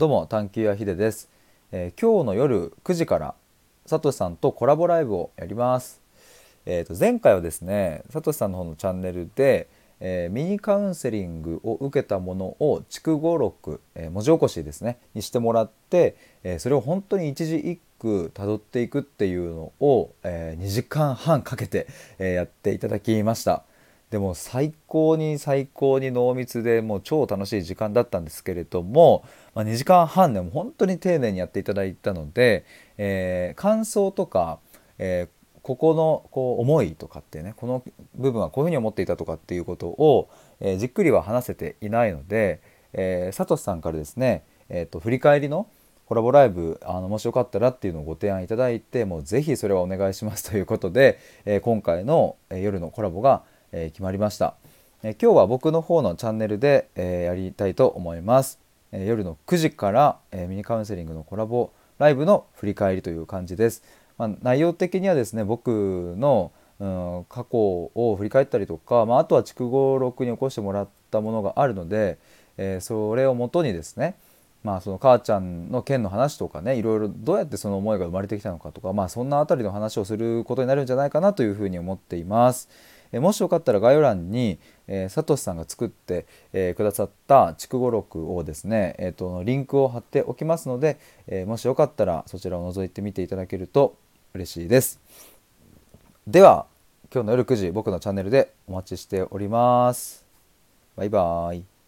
どうも探求屋ひでです、えー今日の夜9時からさとしさんとコラボライブをやります、えー、と前回はですねさとしさんの方のチャンネルで、えーミニカウンセリングを受けたものを筑語録、えー文字起こしですねにしてもらって、えーそれを本当に一字一句たどっていくっていうのを、え2時間半かけて、えーやっていただきました。でも最高に最高に濃密でもう超楽しい時間だったんですけれども、まあ、2時間半でも本当に丁寧にやっていただいたので、えー感想とか、えーここのこう思いとかってねこの部分はこういうふうに思っていたとかっていうことを、えーじっくりは話せていないので、えー、サトシさんからですね、えー、と振り返りのコラボライブあのもしよかったらっていうのをご提案いただいてもうぜひそれはお願いしますということで、え今回の、夜のコラボが、えー決まりました、えー今日は僕の方のチャンネルで、えーやりたいと思います、えー夜の9時から、えーミニカウンセリングのコラボライブの振り返りという感じです、まあ、内容的にはですね僕の、うん、過去を振り返ったりとか、まあ、あとは筑後録に起こしてもらったものがあるので、えーそれをもとにですねまあその母ちゃんの件の話とかねいろいろどうやってその思いが生まれてきたのかとかまあそんなあたりの話をすることになるんじゃないかなというふうに思っています。えもしよかったら概要欄に、えー、サトシさんが作って、えーくださった筑後録をですね、えー、とリンクを貼っておきますので、えーもしよかったらそちらを覗いてみていただけると嬉しいです。では今日の夜9時僕のチャンネルでお待ちしております。バイバーイ。